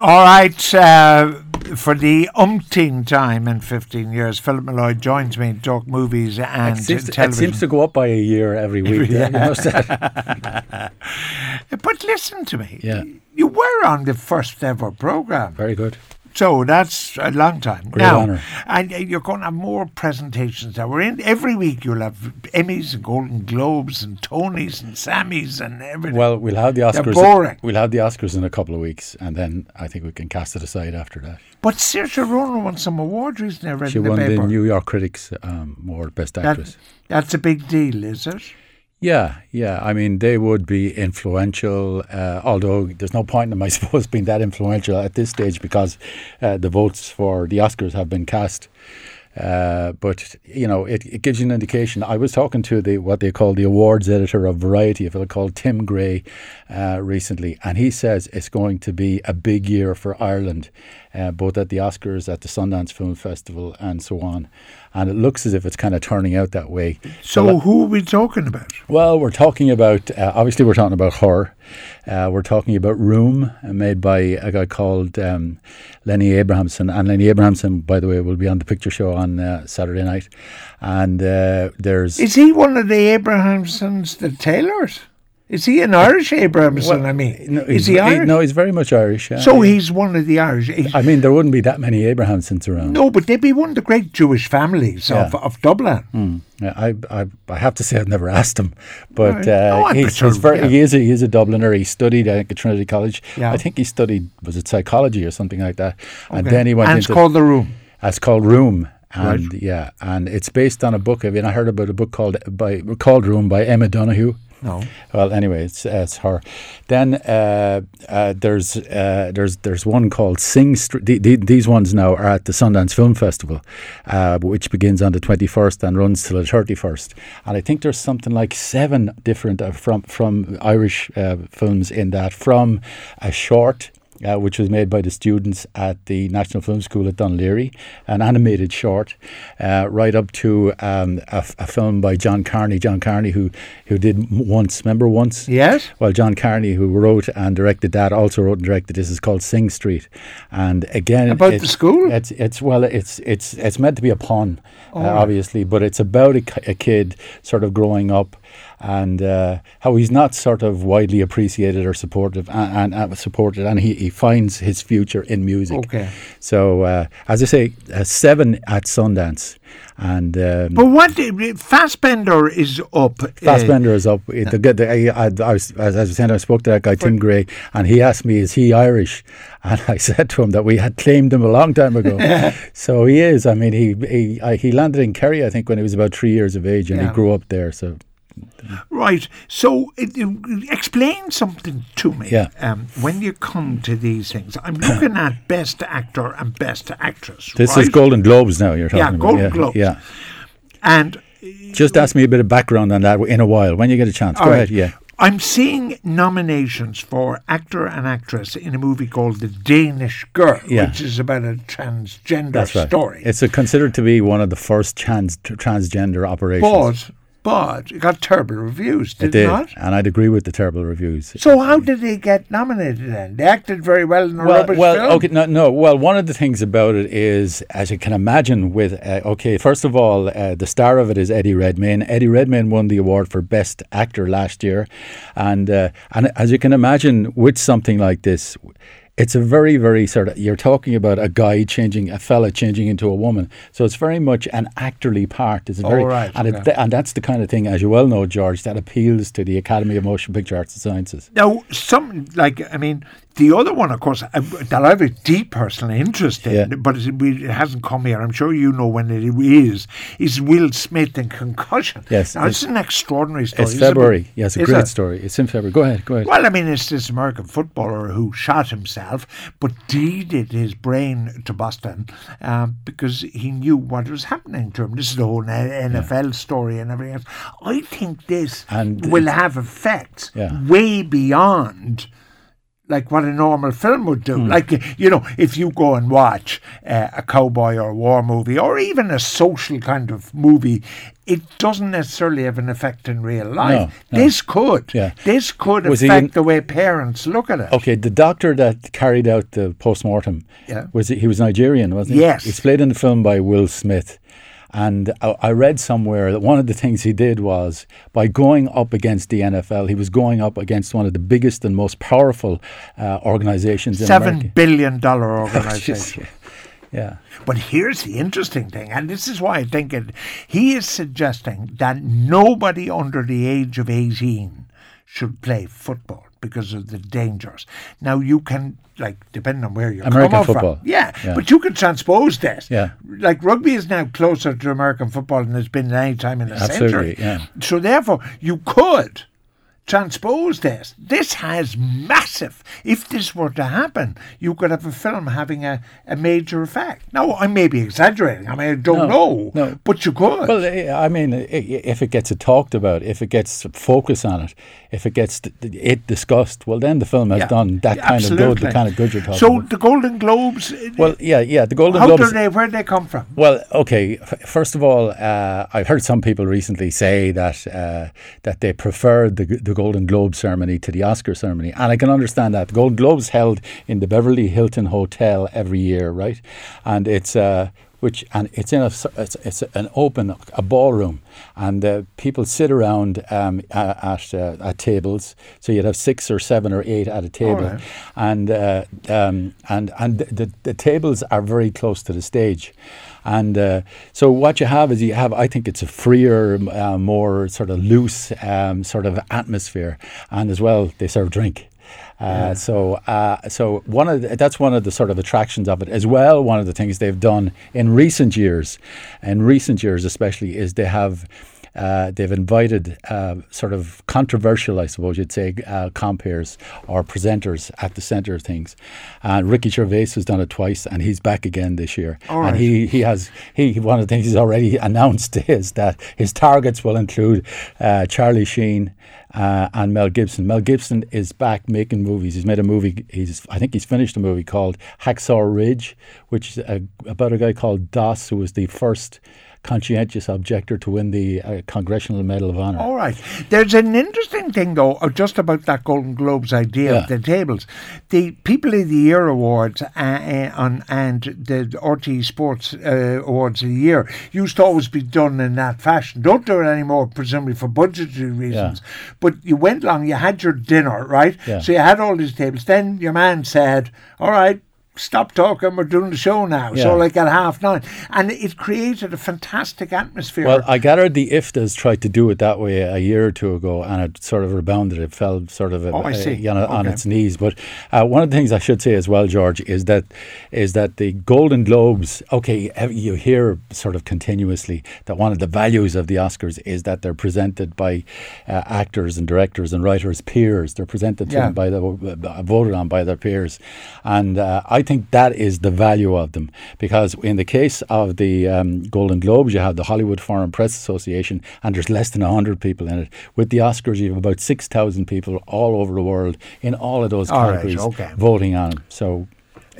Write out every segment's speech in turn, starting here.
All right, uh, for the umpteenth time in 15 years, Philip Molloy joins me to talk movies and It seems, to, it seems to go up by a year every week. Yeah. You must but listen to me. Yeah. You were on the first ever programme. Very good. So that's a long time. Great now, honour. And you're going to have more presentations now. We're in every week. You'll have Emmys and Golden Globes and Tonys and Sammys and everything. Well, we'll have the They're Oscars. boring. We'll have the Oscars in a couple of weeks, and then I think we can cast it aside after that. but Saoirse Ronan won some award recently. I read She the won paper. the New York Critics um, Award Best That- Actress. that's a big deal, is it? Yeah, yeah. I mean, they would be influential, uh, although there's no point in them, I suppose, being that influential at this stage because uh, the votes for the Oscars have been cast. Uh, but you know, it, it gives you an indication. I was talking to the what they call the awards editor of Variety, fellow called Tim Gray, uh, recently, and he says it's going to be a big year for Ireland, uh, both at the Oscars, at the Sundance Film Festival, and so on. And it looks as if it's kind of turning out that way. So la- who are we talking about? well, we're talking about uh, obviously we're talking about horror. Uh, we're talking about Room, uh, made by a guy called um, Lenny Abrahamson, and Lenny Abrahamson, by the way, will be on the picture show on uh, Saturday night. And uh, there's Is he one of the Abrahamsons, the Taylors? Is he an Irish Abrahamson? I mean, no, is he's- he Irish? no, he's very much Irish. yeah. so he's one of the Irish. he- I mean, there wouldn't be that many Abrahamsons around. no, but they'd be one of the great Jewish families of, Yeah. of Dublin. Mm. Yeah, I, I, I have to say I've never asked him, but uh, Oh, he's, he's very, he is a, he is a Dubliner. He studied I think, at Trinity College. Yeah. I think he studied was it psychology or something like that, and Okay. then he went and it's into called The Room. It's called Room. Right. And yeah, and it's based on a book. I mean, I heard about a book called by called Room by Emma Donoghue. No. Well, anyway, it's, it's her. Then uh, uh, there's uh, there's there's one called Sing Street. The, the, these ones now are at the Sundance Film Festival, uh, which begins on the 21st and runs till the 31st. And I think there's something like seven different uh, from from Irish uh, films in that. From a short uh, which was made by the students at the National Film School at Dún Laoghaire, an animated short, uh, right up to um, a, f- a film by John Carney. John Carney, who who did once, remember once? Yes. Well, John Carney, who wrote and directed that, also wrote and directed this. is called Sing Street, and again About the school? It's it's well, it's it's it's meant to be a pun, uh, obviously, but it's about a, a kid sort of growing up and uh, how he's not sort of widely appreciated or supportive and, and, and supported, and he, he finds his future in music. Okay. So, uh, as I say, uh, seven at Sundance, and um, But what Fassbender is up. uh, Fassbender is up. The, the, the, I, I, I was, as I was saying, I spoke to that guy Tim Gray, and he asked me, "Is he Irish?" And I said to him that we had claimed him a long time ago. so he is. I mean, he he I, he landed in Kerry, I think, when he was about three years of age, and Yeah. he grew up there. So Right. So, it, it- explain something to me. Yeah. Um, when you come to these things, I'm looking at best actor and best actress. this right? is Golden Globes now. You're talking Yeah, about Golden yeah, Globes. Yeah. And Just ask me a bit of background on that in a while when you get a chance. Go All ahead. Yeah. I'm seeing nominations for actor and actress in a movie called The Danish Girl, Yeah. which is about a transgender That's right. story. It's a, considered to be one of the first trans, transgender operations. but, but it got terrible reviews, did it, it did, not? and I'd agree with the terrible reviews. So how did they get nominated then? They acted very well in a well, rubbish well, film. okay, no, no. Well, one of the things about it is, as you can imagine, with uh, okay, first of all, uh, the star of it is Eddie Redmayne. Eddie Redmayne won the award for best actor last year, and uh, and as you can imagine, with something like this. It's a very, very sort of. You're talking about a guy changing, a fella changing into a woman. So it's very much an actorly part. It's very, right, and, okay. it, and that's the kind of thing, as you well know, George, that appeals to the Academy of Motion Picture Arts and Sciences. Now, some like I mean, the other one, of course, uh, that I have a deep personal interest in, Yeah. but it, hasn't come here. I'm sure you know when it is. Is Will Smith and Concussion? Yes, now it's, an extraordinary story. It's isn't it? February. Yes, a great it? story. It's in February. Go ahead. Go ahead. Well, I mean, it's this American footballer who shot himself, but deeded his brain to Boston um, because he knew what was happening to him. This is the whole NFL story and everything else. I think this And will have effects Yeah. way beyond like what a normal film would do. Hmm. Like, you know, if you go and watch uh, a cowboy or a war movie or even a social kind of movie, it doesn't necessarily have an effect in real life. no. This could. Yeah. This could Was affect in- the way parents look at it. Okay, the doctor that carried out the post mortem Yeah. was he was Nigerian, wasn't he? Yes. He's played in the film by Will Smith. And I I read somewhere that one of the things he did was by going up against the NFL, he was going up against one of the biggest and most powerful uh, organizations in Seven America. billion dollar organization. yeah. But here's the interesting thing, and this is why I think it. He is suggesting that nobody under the age of 18 should play football because of the dangers. Now, you can, like, depending on where you're American coming football. from. Yeah, Yeah. but you can transpose this. Yeah. Like, rugby is now closer to American football than it's been at any time in the Absolutely, century. yeah. So, therefore, you could transpose this. This has massive. If this were to happen, you could have a film having a, a major effect. Now, I may be exaggerating. I mean, I don't know. No, no. But you could. Well, eh, I mean, i- i- if it gets talked about, if it gets focus on it, if it gets it discussed, well, then the film has Yeah. done that kind of good, the kind of good you're talking so about. the Golden Globes. Well, yeah, yeah, the Golden how Globes. do they? Where do they come from? Well, okay. First of all, uh, I've heard some people recently say that uh, that they preferred the the Golden Globe ceremony to the Oscar ceremony, and I can understand that. The Golden Globes held in the Beverly Hilton Hotel every year, right? And it's uh, which and it's in a it's, it's an open a ballroom, and uh, people sit around um, at uh, at tables. So you'd have six or seven or eight at a table, right. and uh, um, and and the, the tables are very close to the stage, and uh, so what you have is you have I think it's a freer, uh, more sort of loose um, sort of atmosphere, and as well they serve drink. Uh, So, uh, so one of the, that's one of the sort of attractions of it as well. One of the things they've done in recent years, in recent years especially, is they have uh, they've invited uh, sort of controversial, I suppose you'd say, uh, compeers or presenters at the centre of things. And Ricky Gervais has done it twice, and he's back again this year. All and right. he he has he one of the things he's already announced is that his targets will include uh, Charlie Sheen. Uh, and Mel Gibson. Mel Gibson is back making movies. He's made a movie. He's I think he's finished a movie called Hacksaw Ridge, which is a, about a guy called Doss, who was the first conscientious objector to win the uh, Congressional Medal of Honor. All right. There's an interesting thing, though, uh, just about that Golden Globes idea Yeah. of the tables. The People of the Year Awards uh, uh, on, and the RT Sports uh, Awards of the Year used to always be done in that fashion. Don't do it anymore, presumably for budgetary reasons. But you went along, you had your dinner, right? Yeah. So you had all these tables. Then your man said, All right. Stop talking. We're doing the show now. Yeah. So, like at half nine, and it created a fantastic atmosphere. Well, I gathered the IFTAs tried to do it that way a year or two ago, and it sort of rebounded. It fell sort of Oh, I uh, see. you know, on its knees. But uh, one of the things I should say as well, George, is that is that the Golden Globes. Okay, you hear sort of continuously that one of the values of the Oscars is that they're presented by uh, actors and directors and writers' peers. They're presented to Yeah. them by the uh, voted on by their peers, and uh, I think that is the value of them because in the case of the um, Golden Globes, you have the Hollywood Foreign Press Association, and there's less than hundred people in it. With the Oscars, you have about six thousand people all over the world in all of those All right, categories okay. voting on them. So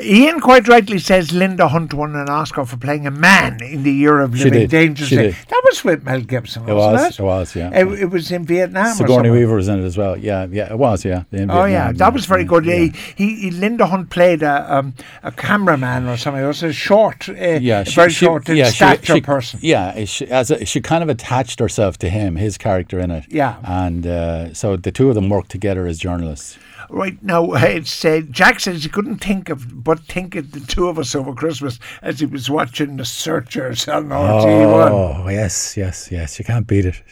Ian quite rightly says Linda Hunt won an Oscar for playing a man in the year of She living did, dangerously. That was with Mel Gibson, it wasn't was, it? it was, yeah. It, it was in Vietnam. Sigourney. Weaver was in it as well. Yeah, yeah, it was. Yeah. in Oh yeah, Vietnam, that was very good. yeah. He, he, he- Linda Hunt played a um, a cameraman or something. It was a short, uh, yeah, a very short in yeah, she- stature she- person. Yeah, she, as a, she kind of attached herself to him, his character in it. Yeah. and uh, so the two of them worked together as journalists. Right now, it's uh, Jack says he couldn't think of but thinking the two of us over Christmas as he was watching The Searchers on RT1. Oh yes, yes, yes. You can't beat it.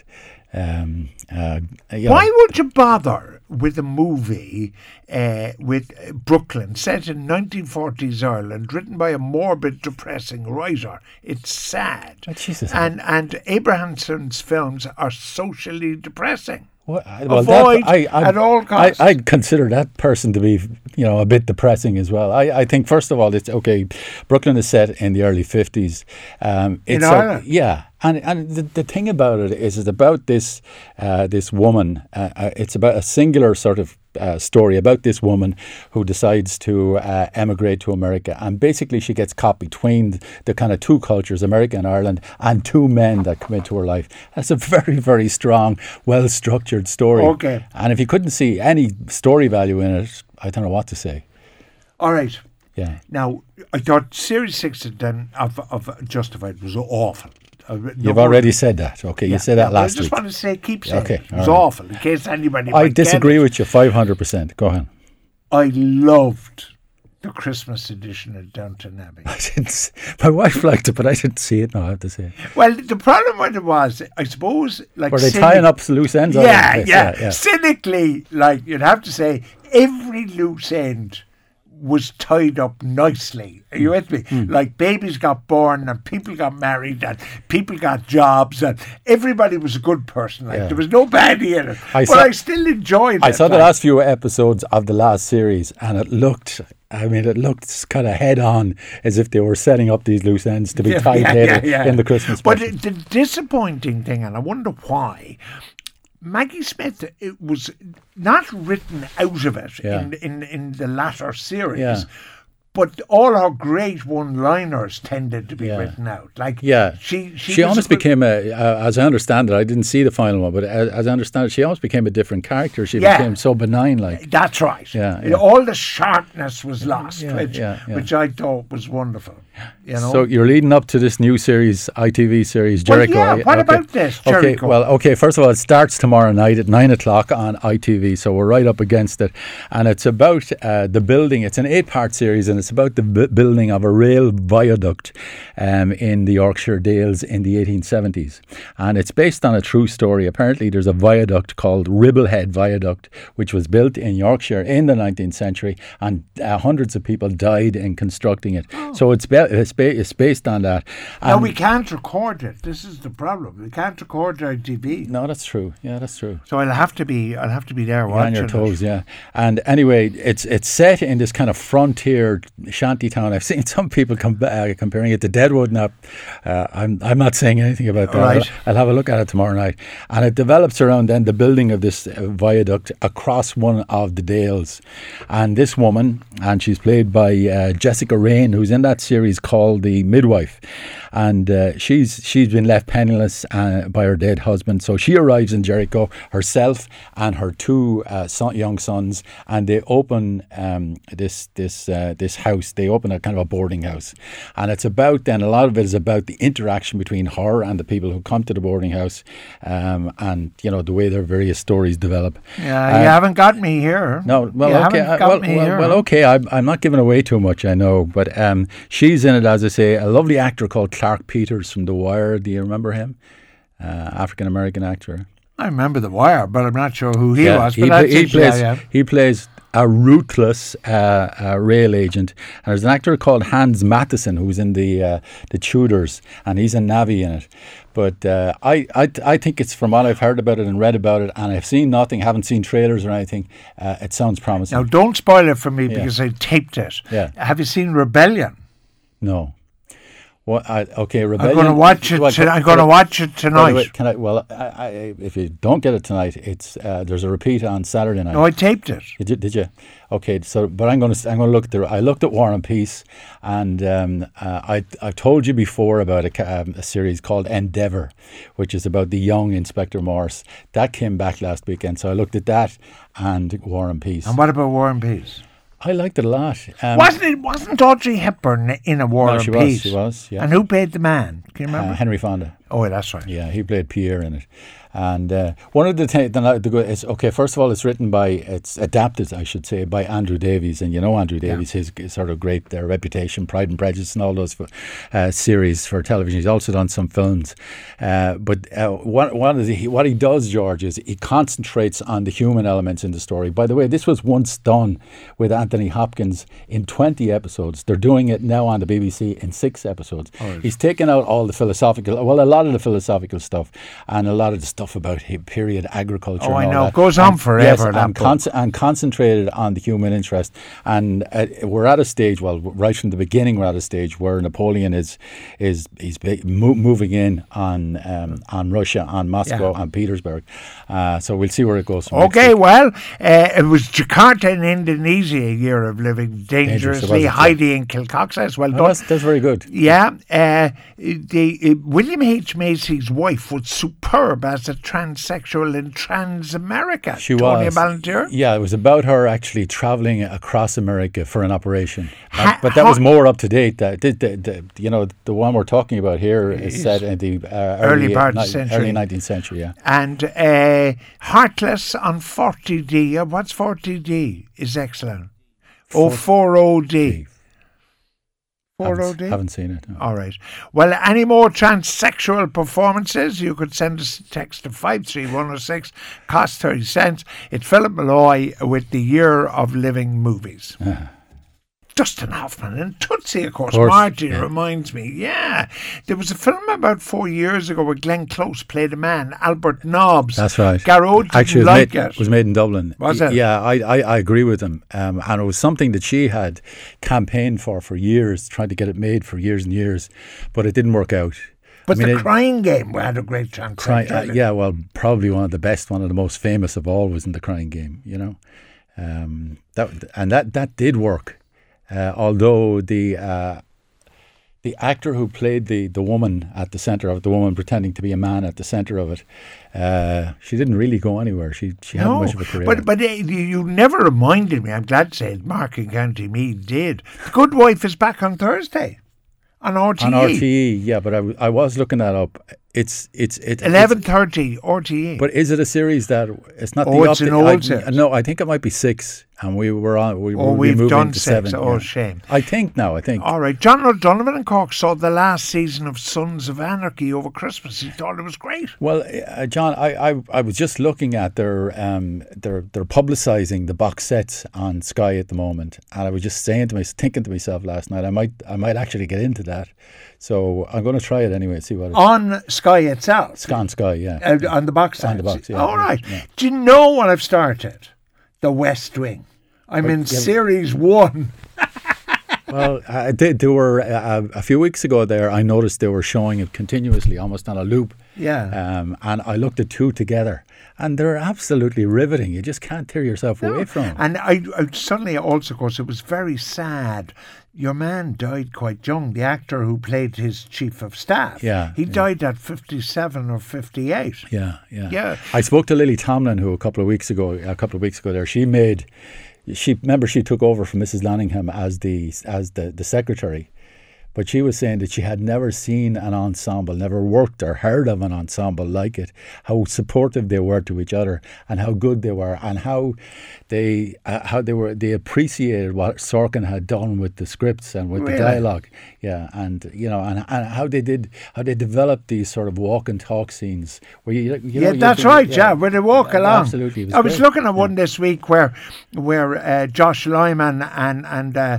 Um, uh, you know, Why would you bother with a movie uh, with uh, Brooklyn set in 1940s Ireland, written by a morbid, depressing writer? It's sad. Oh, Jesus. And and Abrahamson's films are socially depressing. Well, I- Avoid I, I, at all costs. I, I'd consider that person to be, you know, a bit depressing as well. I, I think first of all, it's okay. Brooklyn is set in the early fifties. Um, In it's a- Ireland? yeah, And and the, the thing about it is, it's about this uh, this woman. Uh, uh, it's about a singular sort of uh, story about this woman who decides to uh, emigrate to America, and basically she gets caught between the kind of two cultures, America and Ireland, and two men that come into her life. That's a very very strong, well structured story. Okay. And if you couldn't see any story value in it, I don't know what to say. All right. Yeah. Now, I thought Series 6 of, then of, of Justified was awful. You've already said that. Okay, Yeah, you said that yeah, last I just week. want to say, keep saying Okay, it. It was all right. awful, in case anybody I disagree with you 500%. Go on. I loved the Christmas edition of Downton Abbey. I didn't my wife liked it, but I didn't see it. No, I have to say. well, the problem with it was, I suppose, like Were they cynic- tying up loose ends? over Yeah, yeah, yeah. Cynically, like you'd have to say, every loose end was tied up nicely. Are you mm. with me? Mm. Like babies got born and people got married and people got jobs and everybody was a good person. Like Yeah. there was no baddie in it. I but saw- I still enjoyed I it. I saw the last few episodes of the last series, and it looked. I mean, it looked kind of head on, as if they were setting up these loose ends to be Yeah, tied yeah, later yeah. in the Christmas But it- the disappointing thing, and I wonder why, Maggie Smith it was not written out of it Yeah. in, in in the latter series. Yeah. But all her great one-liners tended to be Yeah. written out. Like Yeah, she she, she almost a became a, uh, as I understand it, I didn't see the final one, but as, as I understand it, she almost became a different character. She Yeah. became so benign, like. That's right. Yeah, yeah. all the sharpness was lost, which which I thought was wonderful. You know. So you're leading up to this new series, ITV series, Well, Jericho. yeah, are you? what about this, Okay, Jericho? well, okay. First of all, it starts tomorrow night at nine o'clock on ITV, so we're right up against it, and it's about uh, the building. It's an eight-part series, and it's about the bu- building of a rail viaduct um, in the Yorkshire Dales in the 1870s, and it's based on a true story. Apparently, there's a viaduct called Ribblehead Viaduct, which was built in Yorkshire in the 19th century, and uh, hundreds of people died in constructing it. So it's, be- it's, ba- it's based on that. now we can't record it. This is the problem. We can't record it on TV. no, that's true. Yeah, that's true. So I'll have to be I'll have to be there You're watching on your it. toes, yeah. And anyway, it's it's set in this kind of frontier shanty town. I've seen some people com- uh, comparing it to Deadwood. Now, uh, I'm I'm not saying anything about that. Right. I'll, I'll have a look at it tomorrow night. And it develops around then the building of this uh, viaduct across one of the dales. And this woman, and she's played by uh, Jessica Raine, who's in that series called The Midwife, and uh, she's she's been left penniless uh, by her dead husband. So she arrives in Jericho herself and her two uh, son, young sons, and they open um, this this uh, this house. They open a kind of a boarding house, and it's about then a lot of it is about the interaction between her and the people who come to the boarding house, um, and you know the way their various stories develop. Yeah, Uh, you haven't got me here. no, well, you okay, well, well, well, okay. I'm, I'm not giving away too much, I know, but um, she's in it, as I say, a lovely actor called Clarke Peters from The Wire. Do you remember him? Uh, African American actor. I remember the wire, but I'm not sure who he Yeah, was. he, that's he plays. He plays a ruthless uh, uh, rail agent. And there's an actor called Hans Matheson who's in the uh, the Tudors, and he's a navvy in it. But uh, I, I I think it's from what I've heard about it and read about it, and I've seen nothing, haven't seen trailers or anything. Uh, it sounds promising. Now, don't spoil it for me Yeah. because I taped it. Yeah. Have you seen Rebellion? No. What? I, okay, I'm going to watch it. To- I'm going to watch it tonight. way, Can I? Well, I, I, if you don't get it tonight, it's uh, there's a repeat on Saturday night. No, I taped it. Did you? Did you? Okay, so but I'm going to I'm going to look there. I looked at War and Peace, and um, uh, I I told you before about a, um, a series called Endeavour, which is about the young Inspector Morse. That came back last weekend, so I looked at that and War and Peace. And what about War and Peace? I liked it a lot. Um, wasn't it? Wasn't Audrey Hepburn in a War No, and she was. Peace? She was. Yeah. And who played the man? Can you Uh, remember? Henry Fonda. oh, that's right. Yeah, he played Pierre in it. And uh, one of the things, the, the good, it's okay. First of all, it's written by, it's adapted, I should say, by Andrew Davies, and you know Andrew Davies, his g- sort of great uh, reputation, Pride and Prejudice, and all those uh, series for television. He's also done some films. Uh, but uh, what what, is he, what he does, George, is he concentrates on the human elements in the story. By the way, this was once done with Anthony Hopkins in twenty episodes. They're doing it now on the BBC in six episodes. He's taken out all the philosophical, well, a lot of the philosophical stuff, and a lot of the stuff stuff about period agriculture. Oh, and I know. that. It goes on And- forever, Yes, and, conce- and concentrated on the human interest. And uh, we're at a stage, well, right from the beginning, we're at a stage where Napoleon is is he's mo- moving in on um, on Russia, on Moscow, Yeah. on Petersburg. Uh, so we'll see where it goes. From Okay, well, uh, it was Jakarta in Indonesia, a year of living dangerously. it? Heidi in Kilcoxas, well Oh, that's, that's very good. Yeah, uh, the uh, William H Macy's wife was superb as a transsexual in Transamerica. She Tonya was. Ballantyre. Yeah, it was about her actually traveling across America for an operation. Uh, Ha- but that ha- was more up to date. That the, the, the, you know the one we're talking about here is set in the uh, Early part of the ni- century. early nineteenth century. Yeah, And uh, Heartless on 4oD. Uh, what's 4oD? Is excellent. Oh, 40D. haven't, 4oD? haven't seen it. no. All right. Well, any more transsexual performances, you could send us a text to 53106, cost 30 cents. It's Philip Molloy with the Year of Living Movies. Dustin Hoffman and Tootsie, of course. course, Martin yeah. reminds me. Yeah. There was a film about four years ago where Glenn Close played a man, Albert Nobbs. That's right. Garrow didn't Actually, it was, like made, was made in Dublin. Was it? Yeah, I, I, I agree with him. Um, and it was something that she had campaigned for for years, trying to get it made for years and years, but it didn't work out. but I mean, the it- crying game had a great Cry, transsexual. uh, yeah, well, probably one of the best, one of the most famous of all was in the Crying Game. You know, um, that and that that did work. Uh, although the uh, the actor who played the the woman at the center of it, the woman pretending to be a man at the center of it, uh, she didn't really go anywhere. She she had No, much of a career. but but uh, you never reminded me. I'm glad to say Mark in County Meath did. The Good Wife is back on Thursday on RTE. on RTE, yeah, but I, w- I was looking that up. It's it's it's Eleven thirty RTE. But is it a series that it's not Oh, the it's an old I, series. No, I think it might be six, and we were on. We Oh, we've done to six. seven. Oh, yeah. shame. I think now. I think. All right, John O'Donovan and Cork saw the last season of Sons of Anarchy over Christmas. He thought it was great. Well, uh, John, I, I I was just looking at their um their they're publicising the box sets on Sky at the moment, and I was just saying to myself, thinking to myself last night, I might I might actually get into that. So I'm going to try it anyway. See what it's, On Sky itself. it's on Sky. Yeah. Uh, on the box On the box, yeah, All yeah, Do you know what I've started? The West Wing. I'm in yeah. series one. Well, uh, they, they were uh, a few weeks ago. There, I noticed they were showing it continuously, almost on a loop. Yeah. Um, and I looked at two together, and they're absolutely riveting. You just can't tear yourself away from them. And I, I suddenly also, of course, it was very sad. Your man died quite young. The actor who played his chief of staff. Yeah, He yeah. died at fifty-seven or fifty-eight. Yeah, yeah, Yeah. I spoke to Lily Tomlin, who a couple of weeks ago, a couple of weeks ago, there, she made, she remember she took over from Mrs. Landingham as the as the the secretary, but she was saying that she had never seen an ensemble, never worked or heard of an ensemble like it. How supportive they were to each other, and how good they were, and how they uh, how they were they appreciated what Sorkin had done with the scripts and with Really? the dialogue. Yeah, and you know, and, and how they did how they developed these sort of walk and talk scenes where you, you know, yeah, that's right. Yeah, where they walk along. Absolutely, was I was looking at one this week where, where uh, Josh Lyman and and uh,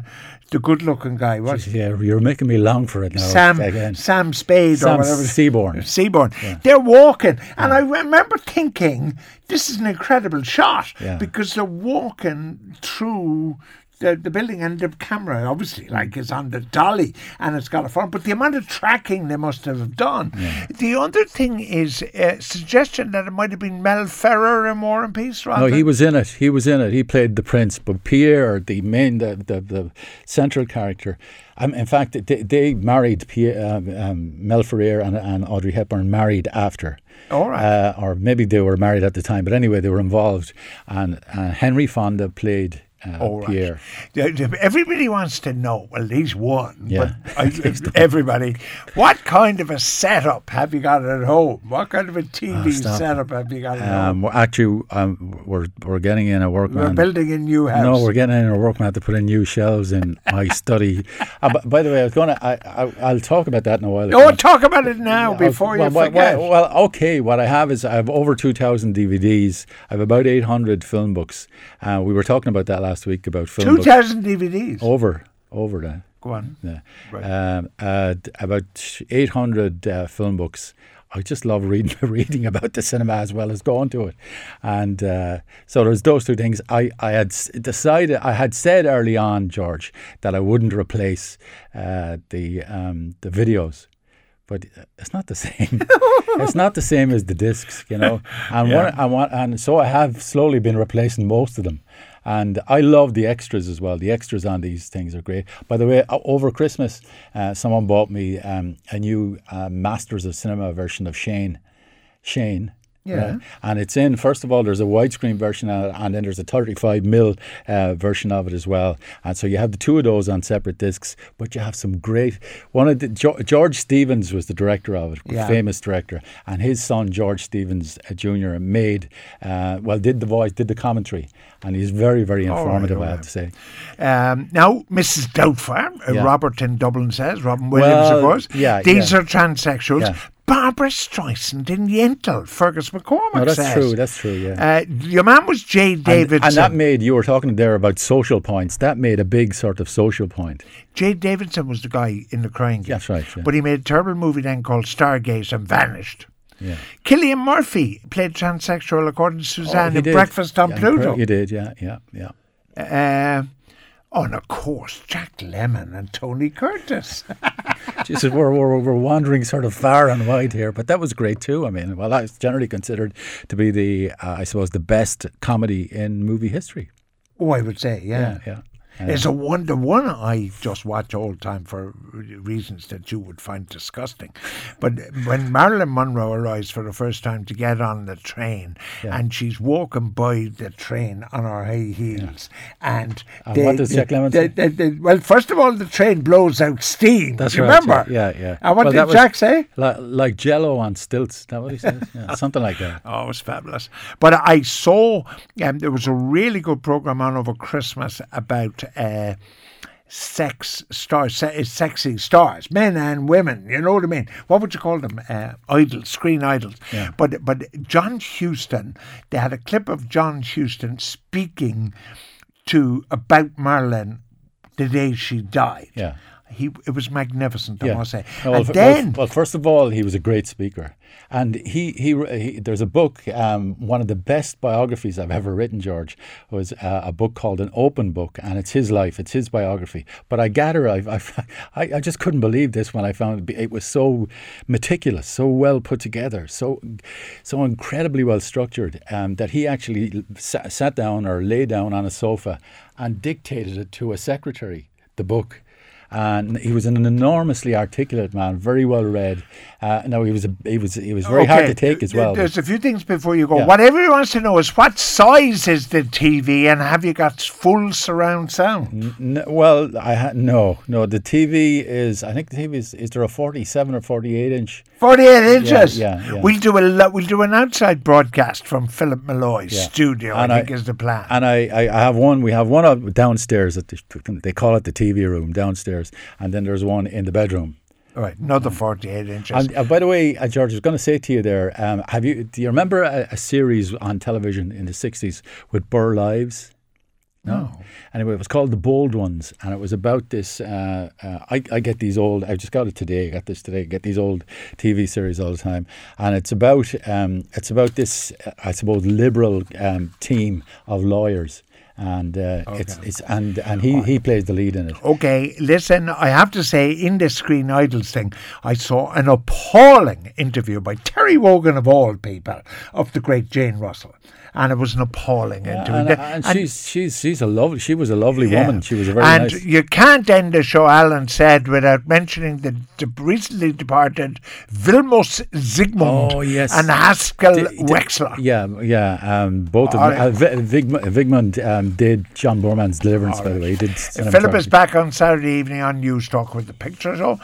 the good-looking guy, what Yeah, you're making me long for it now. Sam again. Sam Spade or Sam whatever. Seaborn. Seaborn. They're walking, and I remember thinking, "This is an incredible shot," Yeah. because they're walking through. The, the building and the camera obviously like is on the dolly and it's got a front but the amount of tracking they must have done the other thing is a suggestion that it might have been Mel Ferrer in War and Peace rather No, he was in it. He was in it. He played the prince, but Pierre, the main, the the, the central character. Um, in fact, they, they married Pierre, um, um, Mel Ferrer and, and Audrey Hepburn married after. All right. Uh, or maybe they were married at the time, but anyway, they were involved. And uh, Henry Fonda played uh, All right. Pierre. Everybody wants to know. Well, he's one. Yeah. But I, everybody, what kind of a setup have you got at home? What kind of a TV Oh, setup have you got at home? Um, well, actually, um, we're we're getting in a workman. We're building a new house. No, we're getting in a workman to put in new shelves in my study. Uh, b- by the way, I was going to. I, I I'll talk about that in a while. Oh, talk about it now Yeah, before well, you well, forget. Well, well, okay. What I have is I have over two thousand DVDs. I have about eight hundred film books. Uh, we were talking about that last week about film Two thousand DVDs. Over, over that. Go on. Yeah. Right. Um, uh, about 800 uh, film books. I just love reading reading about the cinema as well as going to it, and uh, so there's those two things. I I had decided I had said early on, George, that I wouldn't replace uh, the um, the videos but it's not the same. it's not the same as the discs, you know. And yeah. one, I want, and so I have slowly been replacing most of them. And I love the extras as well. The extras on these things are great. By the way, over Christmas, uh, someone bought me um, a new uh, Masters of Cinema version of Shane. Shane, yeah. And it's in, first of all, there's a widescreen version of it, and then there's a 35 mil uh, version of it as well. And so you have the two of those on separate discs, but you have some great. One of the, George Stevens was the director of it, yeah. famous director, and his son, George Stevens uh, Jr., made, uh, well, did the voice, did the commentary. And he's very, very informative, right, I have to say. Um, now, Mrs. Doubtfire, uh, yeah. Robert in Dublin says, Robin Williams, well, of course. Yeah, These are transsexuals. Barbra Streisand in Yentl, Fergus McCormack no, that's says. true, that's true, yeah. Uh, your man was Jaye Davidson. And, and, that made, you were talking there about social points, that made a big sort of social point. Jaye Davidson was the guy in the crying game. That's right, yeah. But he made a terrible movie then called Stargate and vanished. Yeah. Cillian Murphy played transsexual according to Suzanne oh, in Breakfast on yeah, Pluto. You did, yeah, yeah, yeah. Uh, And of course, Jack Lemmon and Tony Curtis. Jesus, we're, we're, we're wandering sort of far and wide here, but that was great too. I mean, well, that's generally considered to be the, uh, I suppose, the best comedy in movie history. Oh, I would say, yeah. Yeah, yeah. It's a one the one I just watch all the time for reasons that you would find disgusting. But when Marilyn Monroe arrives for the first time to get on the train yeah. and she's walking by the train on her high heels yeah. and, and they, what does Jack Lemmon they, they, they, Well, first of all, the train blows out steam. That's you right. Remember? Yeah, yeah. And what well, did Jack say? Like, like Jello on stilts. Is that what he said? Yeah, something like that. Oh, it was fabulous. But I saw um, there was a really good program on over Christmas about uh, sex stars, se- sexy stars, men and women. You know what I mean? What would you call them? Uh, idols, screen idols. Yeah. But but John Huston, they had a clip of John Huston speaking to about Marilyn the day she died. Yeah. He it was magnificent, I must say. well, and then, well, well, first of all, he was a great speaker. And he, he, he there's a book, um, one of the best biographies I've ever written, George, was uh, a book called An Open Book, and it's his life, it's his biography. But I gather, I, I, I just couldn't believe this when I found it, it was so meticulous, so well put together, so, so incredibly well structured um, that he actually sat, sat down or lay down on a sofa and dictated it to a secretary, the book and he was an enormously articulate man, very well read. Uh, no, he was a, he was he was very okay. hard to take as well. There's a few things before you go. Yeah. What everyone wants to know is what size is the TV, and have you got full surround sound? N- well, I ha- no, no. The TV is I think the TV is is there a 47 or 48 inch? 48 inches. Yeah, yeah, yeah. We'll do a we'll do an outside broadcast from Philip Molloy's studio. And I think I, is the plan. And I, I, I have one. We have one downstairs at the, they call it the TV room downstairs, and then there's one in the bedroom. All right, another 48 inches. And uh, by the way, uh, George, I was going to say to you there, um, have you do you remember a, a, series on television in the 60s with Burl Ives? No. Anyway, it was called The Bold Ones, and it was about this. Uh, uh, I, I get these old. I just got it today. I got this today. I get these old TV series all the time, and it's about um, it's about this. Uh, I suppose liberal um, team of lawyers and uh, okay. it's it's and and he he plays the lead in it. Okay, listen, I have to say, in this Screen Idols thing, I saw an appalling interview by Terry Wogan of all people of the great Jane Russell and it was an appalling yeah, interview. And, and, and, she's she's she's a lovely. She was a lovely yeah. woman. She was a very and nice. you can't end the show, Alan said, without mentioning the, the recently departed Vilmos Zsigmond oh, yes. and Haskell d- d- Wexler. Yeah, yeah. Um, both of them. Uh, Zsigmond um, did John Boorman's Deliverance, by the way. He did. Philip is back on Saturday evening on Newstalk with the pictures. Oh,